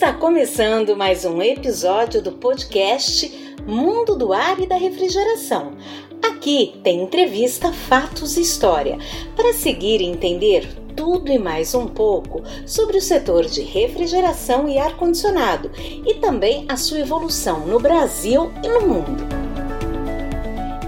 Está começando mais um episódio do podcast Mundo do Ar e da Refrigeração. Aqui tem entrevista, fatos e história para seguir e entender tudo e mais um pouco sobre o setor de refrigeração e ar-condicionado e também a sua evolução no Brasil e no mundo.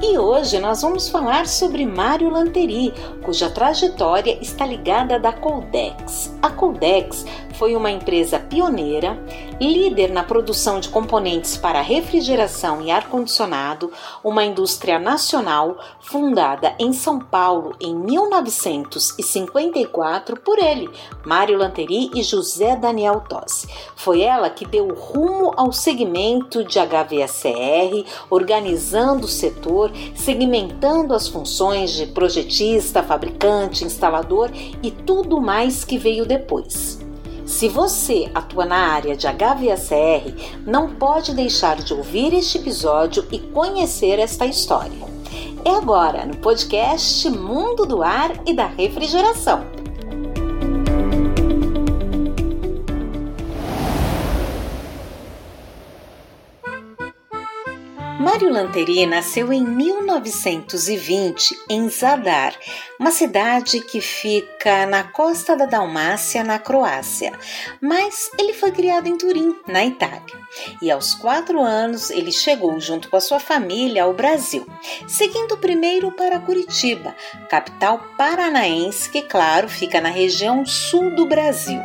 E hoje nós vamos falar sobre Mário Lanteri, cuja trajetória está ligada à da Coldex. A Coldex foi uma empresa pioneira, líder na produção de componentes para refrigeração e ar-condicionado, uma indústria nacional fundada em São Paulo em 1954 por ele, Mário Lanteri e José Daniel Tossi. Foi ela que deu rumo ao segmento de HVACR, organizando o setor, segmentando as funções de projetista, fabricante, instalador e tudo mais que veio depois. Se você atua na área de HVACR, não pode deixar de ouvir este episódio e conhecer esta história. É agora no podcast Mundo do Ar e da Refrigeração. Mário Lanteri nasceu em 1920 em Zadar, uma cidade que fica na costa da Dalmácia, na Croácia. Mas ele foi criado em Turim, na Itália. E aos quatro anos ele chegou junto com a sua família ao Brasil, seguindo primeiro para Curitiba, capital paranaense que, claro, fica na região sul do Brasil.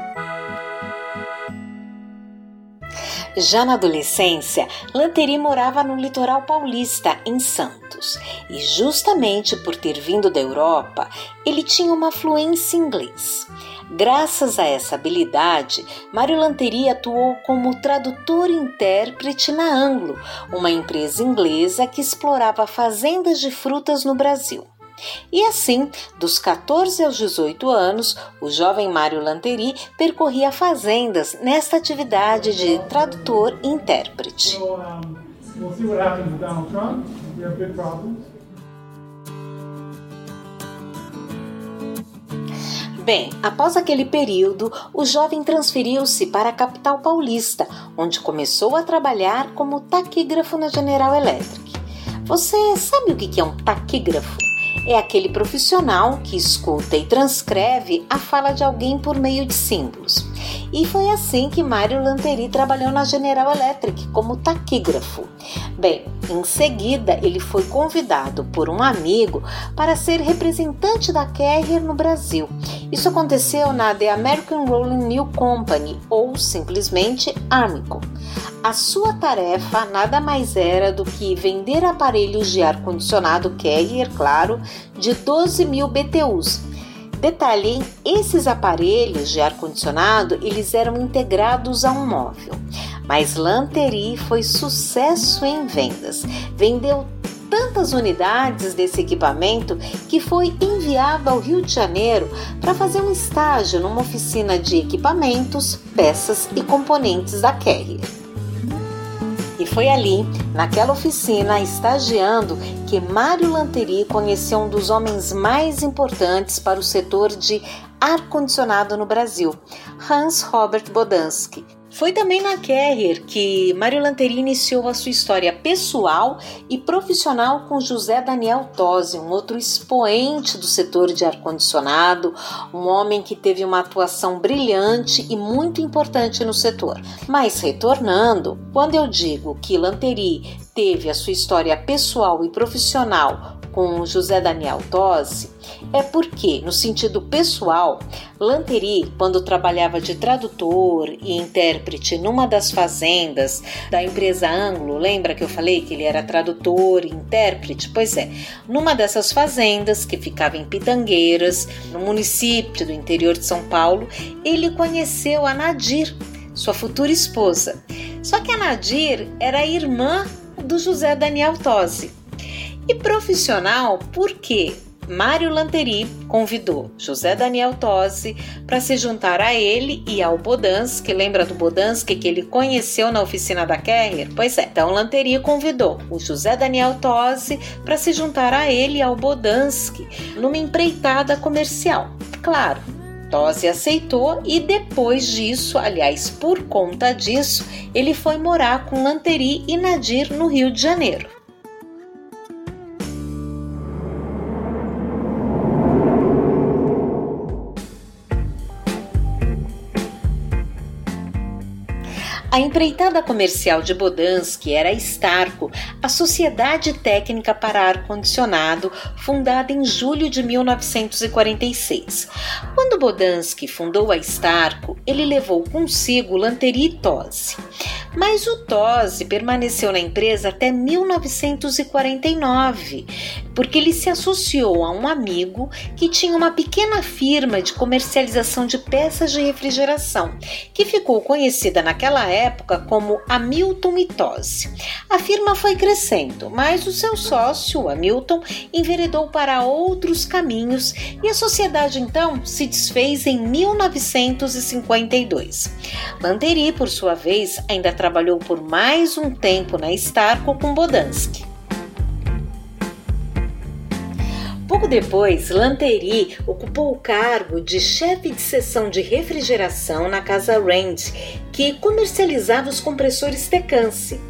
Já na adolescência, Lanteri morava no litoral paulista, em Santos, e justamente por ter vindo da Europa, ele tinha uma fluência em inglês. Graças a essa habilidade, Mário Lanteri atuou como tradutor e intérprete na Anglo, uma empresa inglesa que explorava fazendas de frutas no Brasil. E assim, dos 14 aos 18 anos, o jovem Mário Lanteri percorria fazendas nesta atividade de tradutor e intérprete. Bem, após aquele período, o jovem transferiu-se para a capital paulista, onde começou a trabalhar como taquígrafo na General Electric. Você sabe o que é um taquígrafo? É aquele profissional que escuta e transcreve a fala de alguém por meio de símbolos. E foi assim que Mário Lanteri trabalhou na General Electric como taquígrafo. Bem, em seguida ele foi convidado por um amigo para ser representante da Carrier no Brasil. Isso aconteceu na The American Rolling Mill Company ou simplesmente Armico. A sua tarefa nada mais era do que vender aparelhos de ar-condicionado Carrier, claro, de 12 mil BTUs. Detalhe, esses aparelhos de ar-condicionado eles eram integrados a um móvel, mas Lanteri foi sucesso em vendas. Vendeu tantas unidades desse equipamento que foi enviado ao Rio de Janeiro para fazer um estágio numa oficina de equipamentos, peças e componentes da Carrier. E foi ali, naquela oficina, estagiando, que Mário Lanteri conheceu um dos homens mais importantes para o setor de ar-condicionado no Brasil, Hans Robert Bodansky, foi também na Carrier que Mário Lanteri iniciou a sua história pessoal e profissional com José Daniel Tosi, um outro expoente do setor de ar-condicionado, um homem que teve uma atuação brilhante e muito importante no setor. Mas retornando, quando eu digo que Lanteri teve a sua história pessoal e profissional com José Daniel Tosi é porque, no sentido pessoal, Lanteri, quando trabalhava de tradutor e intérprete numa das fazendas da empresa Anglo, lembra que eu falei que ele era tradutor e intérprete? Pois é, numa dessas fazendas que ficava em Pitangueiras, no município do interior de São Paulo, ele conheceu a Nadir, sua futura esposa. Só que a Nadir era irmã do José Daniel Tosi. E profissional porque Mário Lanteri convidou José Daniel Tosi para se juntar a ele e ao Bodansky. Lembra do Bodansky que ele conheceu na oficina da Carrier? Pois é, então Lanteri convidou o José Daniel Tosi para se juntar a ele e ao Bodansky numa empreitada comercial. Claro, Tosi aceitou e depois disso, aliás, por conta disso, ele foi morar com Lanteri e Nadir no Rio de Janeiro. A empreitada comercial de Bodansky era a Starco, a Sociedade Técnica para Ar-Condicionado, fundada em julho de 1946. Quando Bodansky fundou a Starco, ele levou consigo Lanteri e Tosi. Mas o Tosi permaneceu na empresa até 1949, porque ele se associou a um amigo que tinha uma pequena firma de comercialização de peças de refrigeração, que ficou conhecida naquela época como Hamilton Mitose. A firma foi crescendo, mas o seu sócio, Hamilton, enveredou para outros caminhos e a sociedade então se desfez em 1952. Lanteri, por sua vez, ainda trabalhou por mais um tempo na Starco com Bodansky. Pouco depois, Lanteri ocupou o cargo de chefe de seção de refrigeração na Casa Rand, que comercializava os compressores Tecance.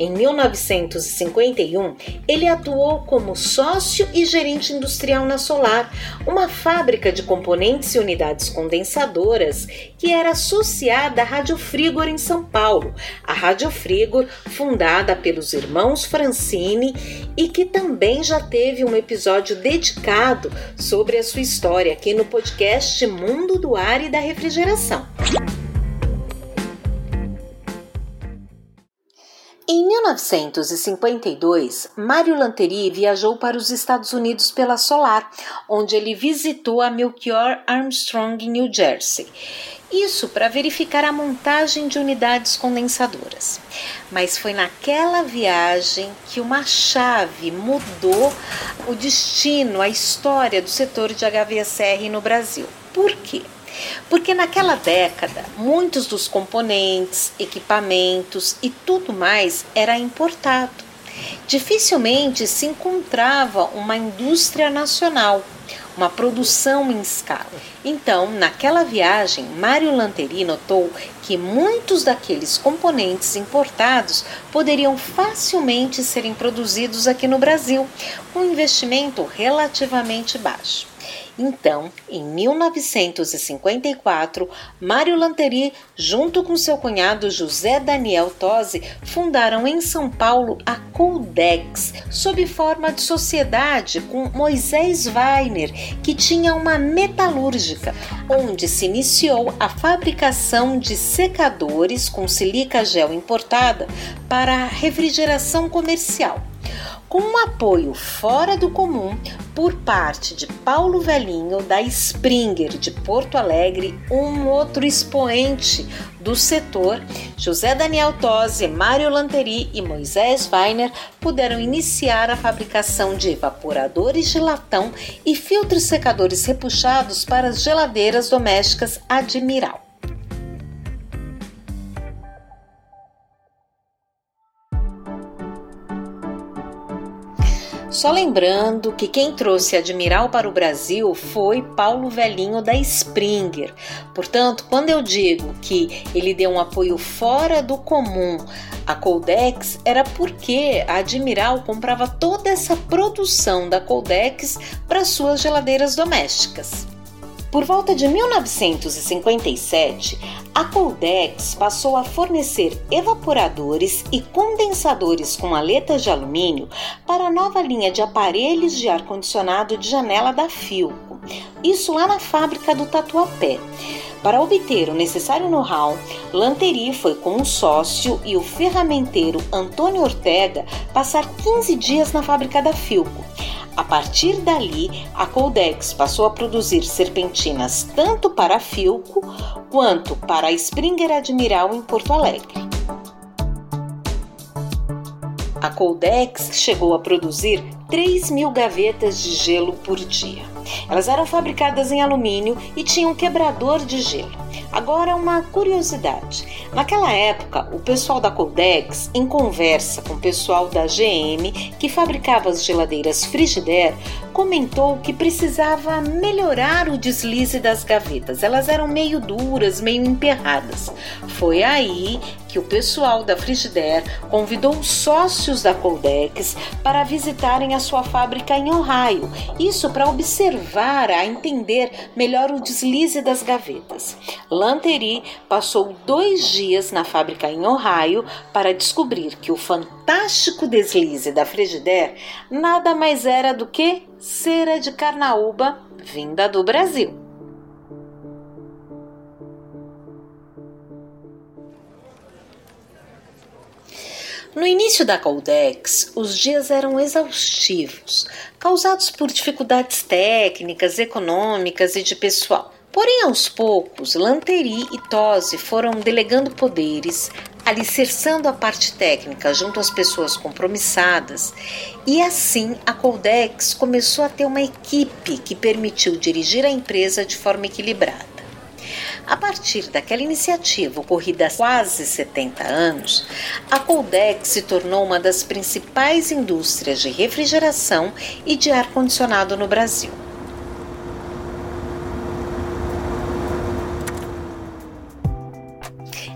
Em 1951, ele atuou como sócio e gerente industrial na Solar, uma fábrica de componentes e unidades condensadoras que era associada à Rádio Frigor em São Paulo, a Rádio Frigor, fundada pelos irmãos Francini e que também já teve um episódio dedicado sobre a sua história aqui no podcast Mundo do Ar e da Refrigeração. Em 1952, Mário Lanteri viajou para os Estados Unidos pela Solar, onde ele visitou a Melchior Armstrong New Jersey. Isso para verificar a montagem de unidades condensadoras. Mas foi naquela viagem que uma chave mudou o destino, a história do setor de HVACR no Brasil. Por quê? Porque naquela década, muitos dos componentes, equipamentos e tudo mais era importado. Dificilmente se encontrava uma indústria nacional, uma produção em escala. Então, naquela viagem, Mário Lanteri notou que muitos daqueles componentes importados poderiam facilmente serem produzidos aqui no Brasil, com um investimento relativamente baixo. Então, em 1954, Mário Lanteri, junto com seu cunhado José Daniel Tosi, fundaram em São Paulo a Coldex, sob forma de sociedade com Moisés Weiner, que tinha uma metalúrgica, onde se iniciou a fabricação de secadores com silica gel importada para refrigeração comercial com um apoio fora do comum por parte de Paulo Velhinho da Springer de Porto Alegre, um outro expoente do setor, José Daniel Tosi, Mário Lanteri e Moisés Weiner puderam iniciar a fabricação de evaporadores de latão e filtros secadores repuxados para as geladeiras domésticas Admiral. Só lembrando que quem trouxe Admiral para o Brasil foi Paulo Velhinho da Springer. Portanto, quando eu digo que ele deu um apoio fora do comum à Coldex, era porque a Admiral comprava toda essa produção da Coldex para suas geladeiras domésticas. Por volta de 1957, a Coldex passou a fornecer evaporadores e condensadores com aletas de alumínio para a nova linha de aparelhos de ar-condicionado de janela da Filco, isso lá na fábrica do Tatuapé. Para obter o necessário know-how, Lanteri foi com um sócio e o ferramenteiro Antônio Ortega passar 15 dias na fábrica da Filco. A partir dali, a Coldex passou a produzir serpentinas tanto para a Filco quanto para a Springer Admiral em Porto Alegre. A Coldex chegou a produzir 3 mil gavetas de gelo por dia. Elas eram fabricadas em alumínio e tinham quebrador de gelo. Agora, uma curiosidade: naquela época, o pessoal da Coldex, em conversa com o pessoal da GM, que fabricava as geladeiras Frigidaire, comentou que precisava melhorar o deslize das gavetas. Elas eram meio duras, meio emperradas. Foi aí que o pessoal da Frigidaire convidou os sócios da Coldex para visitarem a sua fábrica em Ohio. Isso para observar, a entender melhor o deslize das gavetas. Lanteri passou dois dias na fábrica em Ohio para descobrir que o fantástico deslize da Frigidaire nada mais era do que cera de carnaúba vinda do Brasil. No início da Coldex, os dias eram exaustivos, causados por dificuldades técnicas, econômicas e de pessoal. Porém, aos poucos, Lanteri e Tosi foram delegando poderes, alicerçando a parte técnica junto às pessoas compromissadas, e assim a Coldex começou a ter uma equipe que permitiu dirigir a empresa de forma equilibrada. A partir daquela iniciativa ocorrida há quase 70 anos, a Coldex se tornou uma das principais indústrias de refrigeração e de ar-condicionado no Brasil.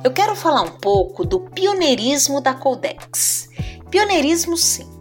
Eu quero falar um pouco do pioneirismo da Coldex. Pioneirismo, sim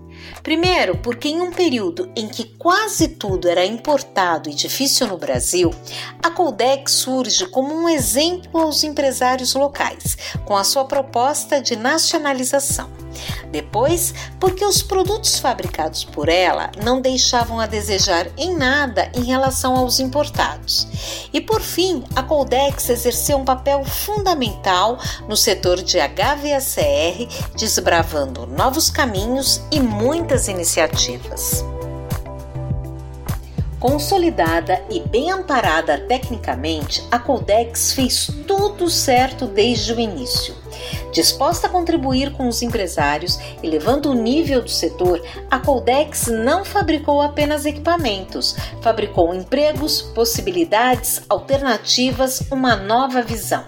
Primeiro, porque em um período em que quase tudo era importado e difícil no Brasil, a Coldex surge como um exemplo aos empresários locais, com a sua proposta de nacionalização. Depois, porque os produtos fabricados por ela não deixavam a desejar em nada em relação aos importados. E por fim, a Coldex exerceu um papel fundamental no setor de HVACR, desbravando novos caminhos e muitas iniciativas. Consolidada e bem amparada tecnicamente, a Coldex fez tudo certo desde o início. Disposta a contribuir com os empresários, elevando o nível do setor, a Coldex não fabricou apenas equipamentos, fabricou empregos, possibilidades, alternativas, uma nova visão.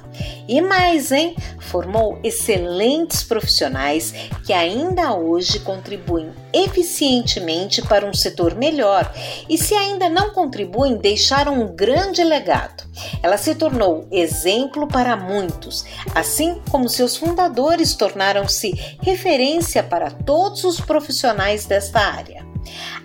E mais, hein? Formou excelentes profissionais que ainda hoje contribuem eficientemente para um setor melhor e, se ainda não contribuem, deixaram um grande legado. Ela se tornou exemplo para muitos, assim como seus fundadores tornaram-se referência para todos os profissionais desta área.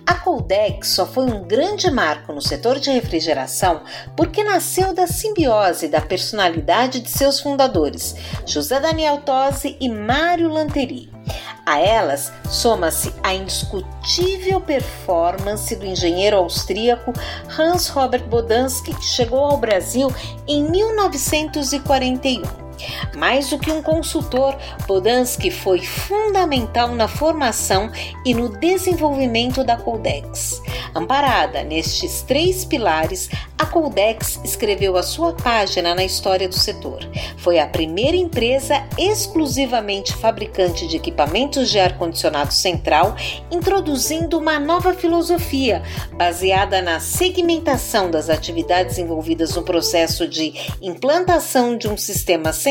A Coldex só foi um grande marco no setor de refrigeração porque nasceu da simbiose da personalidade de seus fundadores, José Daniel Tosi e Mário Lanteri. A elas soma-se a indiscutível performance do engenheiro austríaco Hans Robert Bodansky, que chegou ao Brasil em 1941. Mais do que um consultor, Podansky foi fundamental na formação e no desenvolvimento da Coldex. Amparada nestes três pilares, a Coldex escreveu a sua página na história do setor. Foi a primeira empresa exclusivamente fabricante de equipamentos de ar-condicionado central, introduzindo uma nova filosofia baseada na segmentação das atividades envolvidas no processo de implantação de um sistema central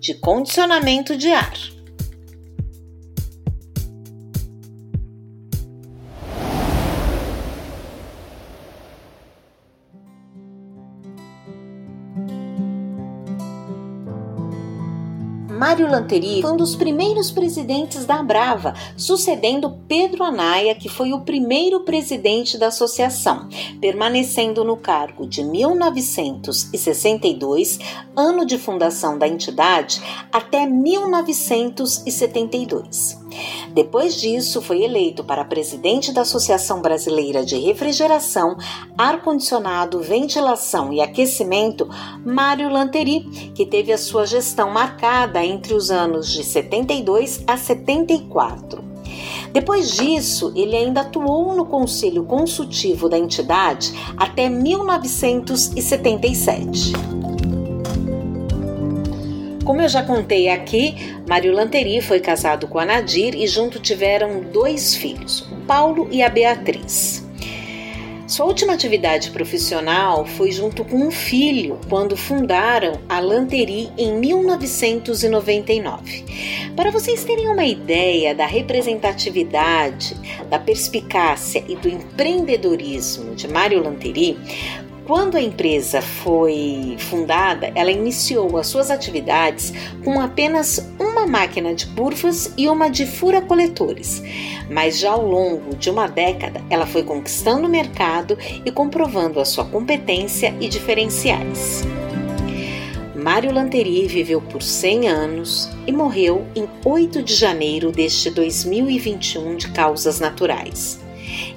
de condicionamento de ar. Mário Lanteri foi um dos primeiros presidentes da Brava, sucedendo Pedro Anaia, que foi o primeiro presidente da associação, permanecendo no cargo de 1962, ano de fundação da entidade, até 1972. Depois disso, foi eleito para presidente da Associação Brasileira de Refrigeração, Ar-Condicionado, Ventilação e Aquecimento, Mário Lanteri, que teve a sua gestão marcada entre os anos de 72 a 74. Depois disso, ele ainda atuou no Conselho Consultivo da entidade até 1977. Como eu já contei aqui, Mário Lanteri foi casado com a Nadir e junto tiveram dois filhos, o Paulo e a Beatriz. Sua última atividade profissional foi junto com um filho, quando fundaram a Lanterie em 1999. Para vocês terem uma ideia da representatividade, da perspicácia e do empreendedorismo de Mário Lanterie, quando a empresa foi fundada, ela iniciou as suas atividades com apenas uma máquina de curvas e uma de fura-coletores. Mas já ao longo de uma década, ela foi conquistando o mercado e comprovando a sua competência e diferenciais. Mário Lanterie viveu por 100 anos e morreu em 8 de janeiro deste 2021 de causas naturais.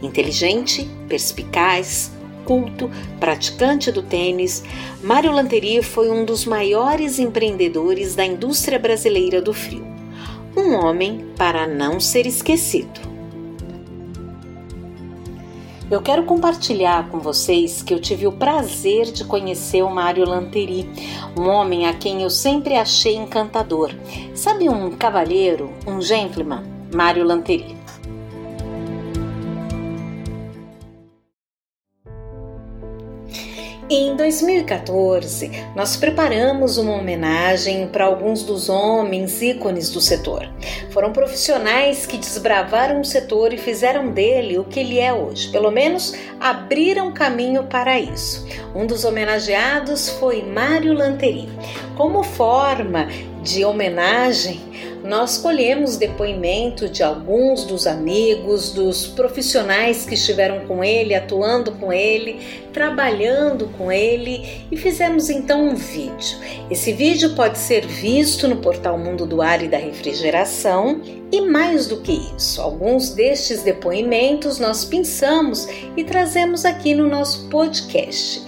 Inteligente, perspicaz, culto, praticante do tênis, Mário Lanteria foi um dos maiores empreendedores da indústria brasileira do frio. Um homem para não ser esquecido. Eu quero compartilhar com vocês que eu tive o prazer de conhecer o Mário Lanteri, um homem a quem eu sempre achei encantador. Sabe um cavalheiro, um gentleman? Mário Lanteri. Em 2014, nós preparamos uma homenagem para alguns dos homens ícones do setor. Foram profissionais que desbravaram o setor e fizeram dele o que ele é hoje, pelo menos abriram caminho para isso. Um dos homenageados foi Mário Lanteri. Como forma de homenagem, nós colhemos depoimento de alguns dos amigos, dos profissionais que estiveram com ele, atuando com ele, trabalhando com ele e fizemos então um vídeo. Esse vídeo pode ser visto no portal Mundo do Ar e da Refrigeração e mais do que isso, alguns destes depoimentos nós pensamos e trazemos aqui no nosso podcast.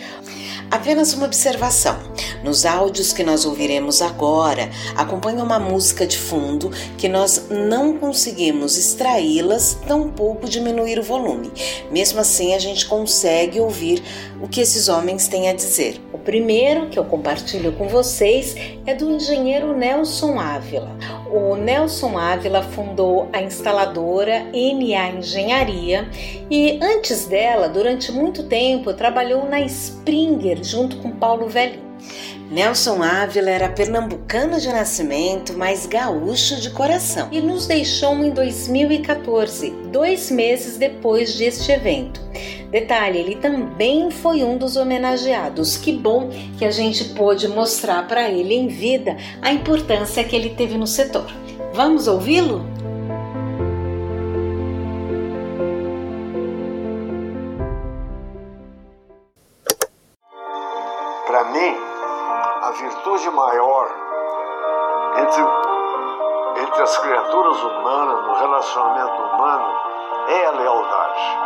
Apenas uma observação: nos áudios que nós ouviremos agora, acompanha uma música de fundo que nós não conseguimos extraí-las, tampouco diminuir o volume. Mesmo assim, a gente consegue ouvir o que esses homens têm a dizer. O primeiro que eu compartilho com vocês é do engenheiro Nelson Ávila. O Nelson Ávila fundou a instaladora NA Engenharia e antes dela, durante muito tempo, trabalhou na Springer junto com Paulo Velho. Nelson Ávila era pernambucano de nascimento, mas gaúcho de coração, e nos deixou em 2014, dois meses depois deste evento. Detalhe, ele também foi um dos homenageados. Que bom que a gente pôde mostrar para ele em vida a importância que ele teve no setor. Vamos ouvi-lo? Criaturas humanas, no relacionamento humano, é a lealdade.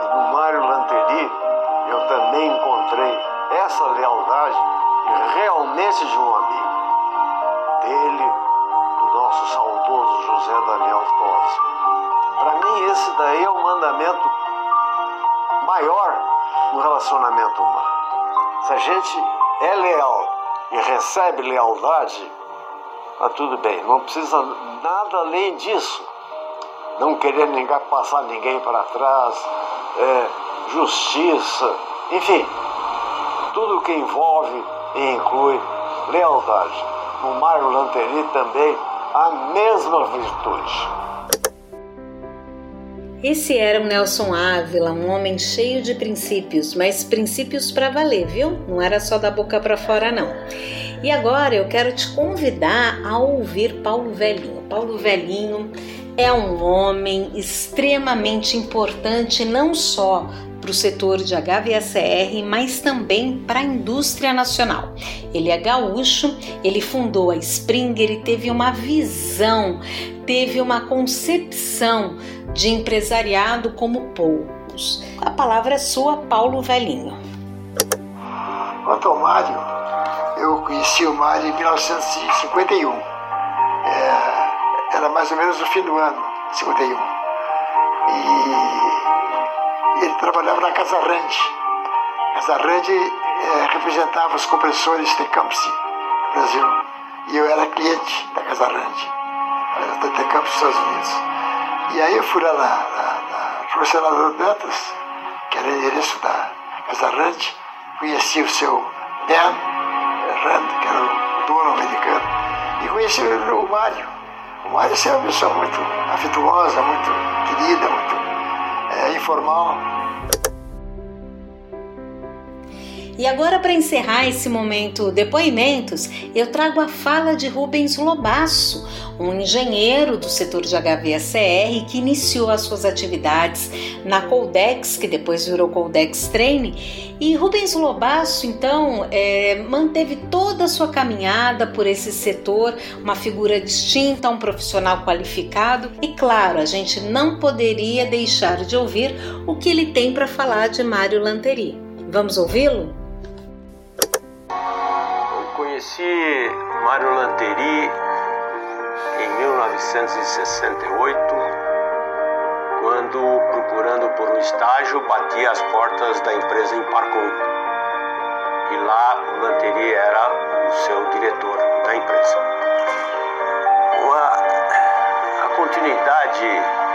E no Mário Lanteri, eu também encontrei essa lealdade realmente de um amigo. Dele, do nosso saudoso José Daniel Tosi. Para mim, esse daí é o mandamento maior no relacionamento humano. Se a gente é leal e recebe lealdade, tá tudo bem, não precisa nada além disso. Não querer ninguém, passar ninguém para trás, é, justiça, enfim, tudo que envolve e inclui lealdade. No Mário Lanteri também a mesma virtude. Esse era o Nelson Ávila, um homem cheio de princípios, mas princípios para valer, viu? Não era só da boca para fora, não. E agora eu quero te convidar a ouvir Paulo Velhinho. Paulo Velhinho é um homem extremamente importante, não só para o setor de HVACR, mas também para a indústria nacional. Ele é gaúcho, ele fundou a Springer e teve uma visão, teve uma concepção de empresariado como poucos. A palavra é sua, Paulo Velhinho. Quanto ao Mário, eu conheci o Mário em 1951. É, era mais ou menos no fim do ano, 51. E ele trabalhava na Casa Rande. Casa Rande é, representava os compressores Tecamps no Brasil. E eu era cliente da Casa Rande, da Tecamps dos Estados Unidos. E aí eu fui lá na, na, na Netas que era endereço da Casa Rand, conheci o seu Dan Que era o dono americano, e conheci o Mário. O Mário é uma pessoa muito afetuosa, muito querida, muito é, informal. E agora, para encerrar esse momento depoimentos, eu trago a fala de Rubens Lobasso, um engenheiro do setor de HVACR que iniciou as suas atividades na Coldex, que depois virou Coldex Training. E Rubens Lobasso, então, é, manteve toda a sua caminhada por esse setor, uma figura distinta, um profissional qualificado. E claro, a gente não poderia deixar de ouvir o que ele tem para falar de Mário Lanteri. Vamos ouvi-lo? Conheci Mário Lanteri em 1968, quando, procurando por um estágio, bati as portas da empresa em Parcon. E lá o Lanteri era o seu diretor da empresa. Uma, a continuidade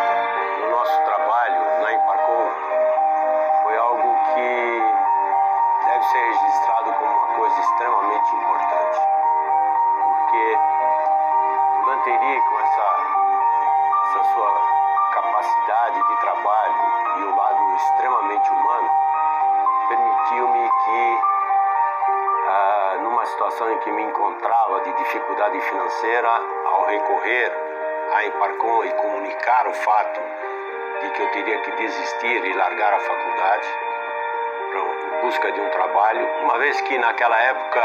de dificuldade financeira, ao recorrer à Emparcon e comunicar o fato de que eu teria que desistir e largar a faculdade, em busca de um trabalho, uma vez que naquela época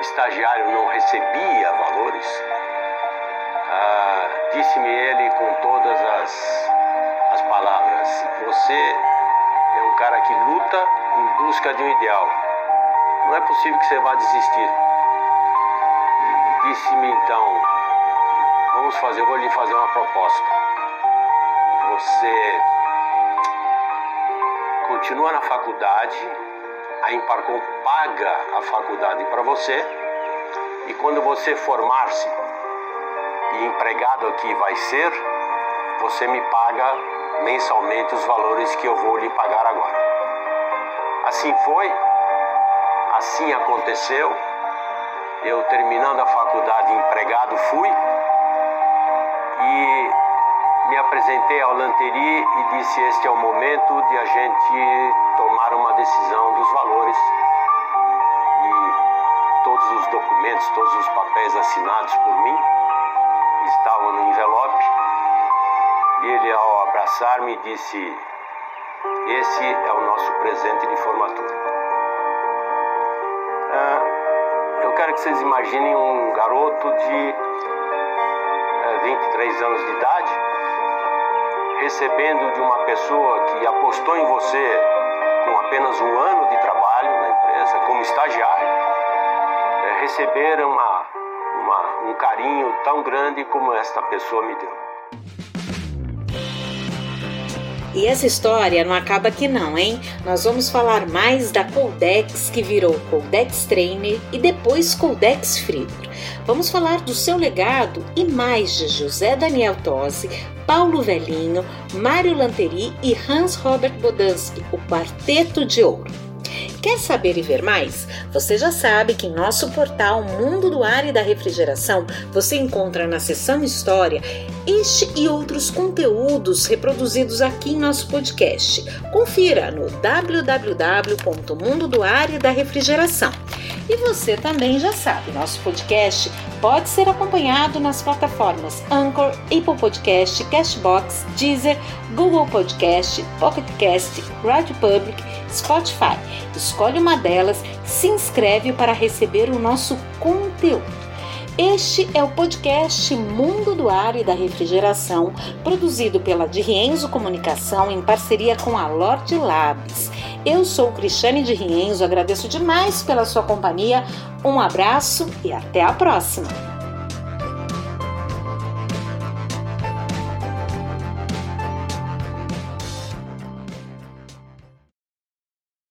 estagiário não recebia valores, ah, disse-me ele com todas as, as palavras: Você é um cara que luta em busca de um ideal. Não é possível que você vá desistir. Disse-me então: Vamos fazer, eu vou lhe fazer uma proposta. Você continua na faculdade, a Emparcom paga a faculdade para você e quando você formar-se e empregado aqui vai ser, você me paga mensalmente os valores que eu vou lhe pagar agora. Assim foi, assim aconteceu. Eu terminando a faculdade empregado fui e me apresentei ao Lanteri e disse: Este é o momento de a gente tomar uma decisão dos valores. E todos os documentos, todos os papéis assinados por mim estavam no envelope. E ele, ao abraçar-me, disse: Esse é o nosso presente de formatura. Que vocês imaginem um garoto de 23 anos de idade recebendo de uma pessoa que apostou em você com apenas um ano de trabalho na empresa, como estagiário, é, receber uma, uma, um carinho tão grande como esta pessoa me deu. E essa história não acaba aqui não, hein? Nós vamos falar mais da Coldex, que virou Coldex Trainer e depois Coldex Friedler. Vamos falar do seu legado e mais de José Daniel Tosi, Paulo Velhinho, Mário Lanteri e Hans Robert Bodansky, o Quarteto de Ouro. Quer saber e ver mais? Você já sabe que em nosso portal Mundo do Ar e da Refrigeração você encontra na seção História este e outros conteúdos reproduzidos aqui em nosso podcast. Confira no www.mundo do Ar e da Refrigeração. E você também já sabe, nosso podcast pode ser acompanhado nas plataformas Anchor, Apple Podcast, Cashbox, Deezer, Google Podcast, Pocket Cast, Radio Public, Spotify. Escolhe uma delas, se inscreve para receber o nosso conteúdo. Este é o podcast Mundo do Ar e da Refrigeração, produzido pela de Rienzo Comunicação em parceria com a Lorde Labs. Eu sou Cristiane de Rienzo, agradeço demais pela sua companhia, um abraço e até a próxima!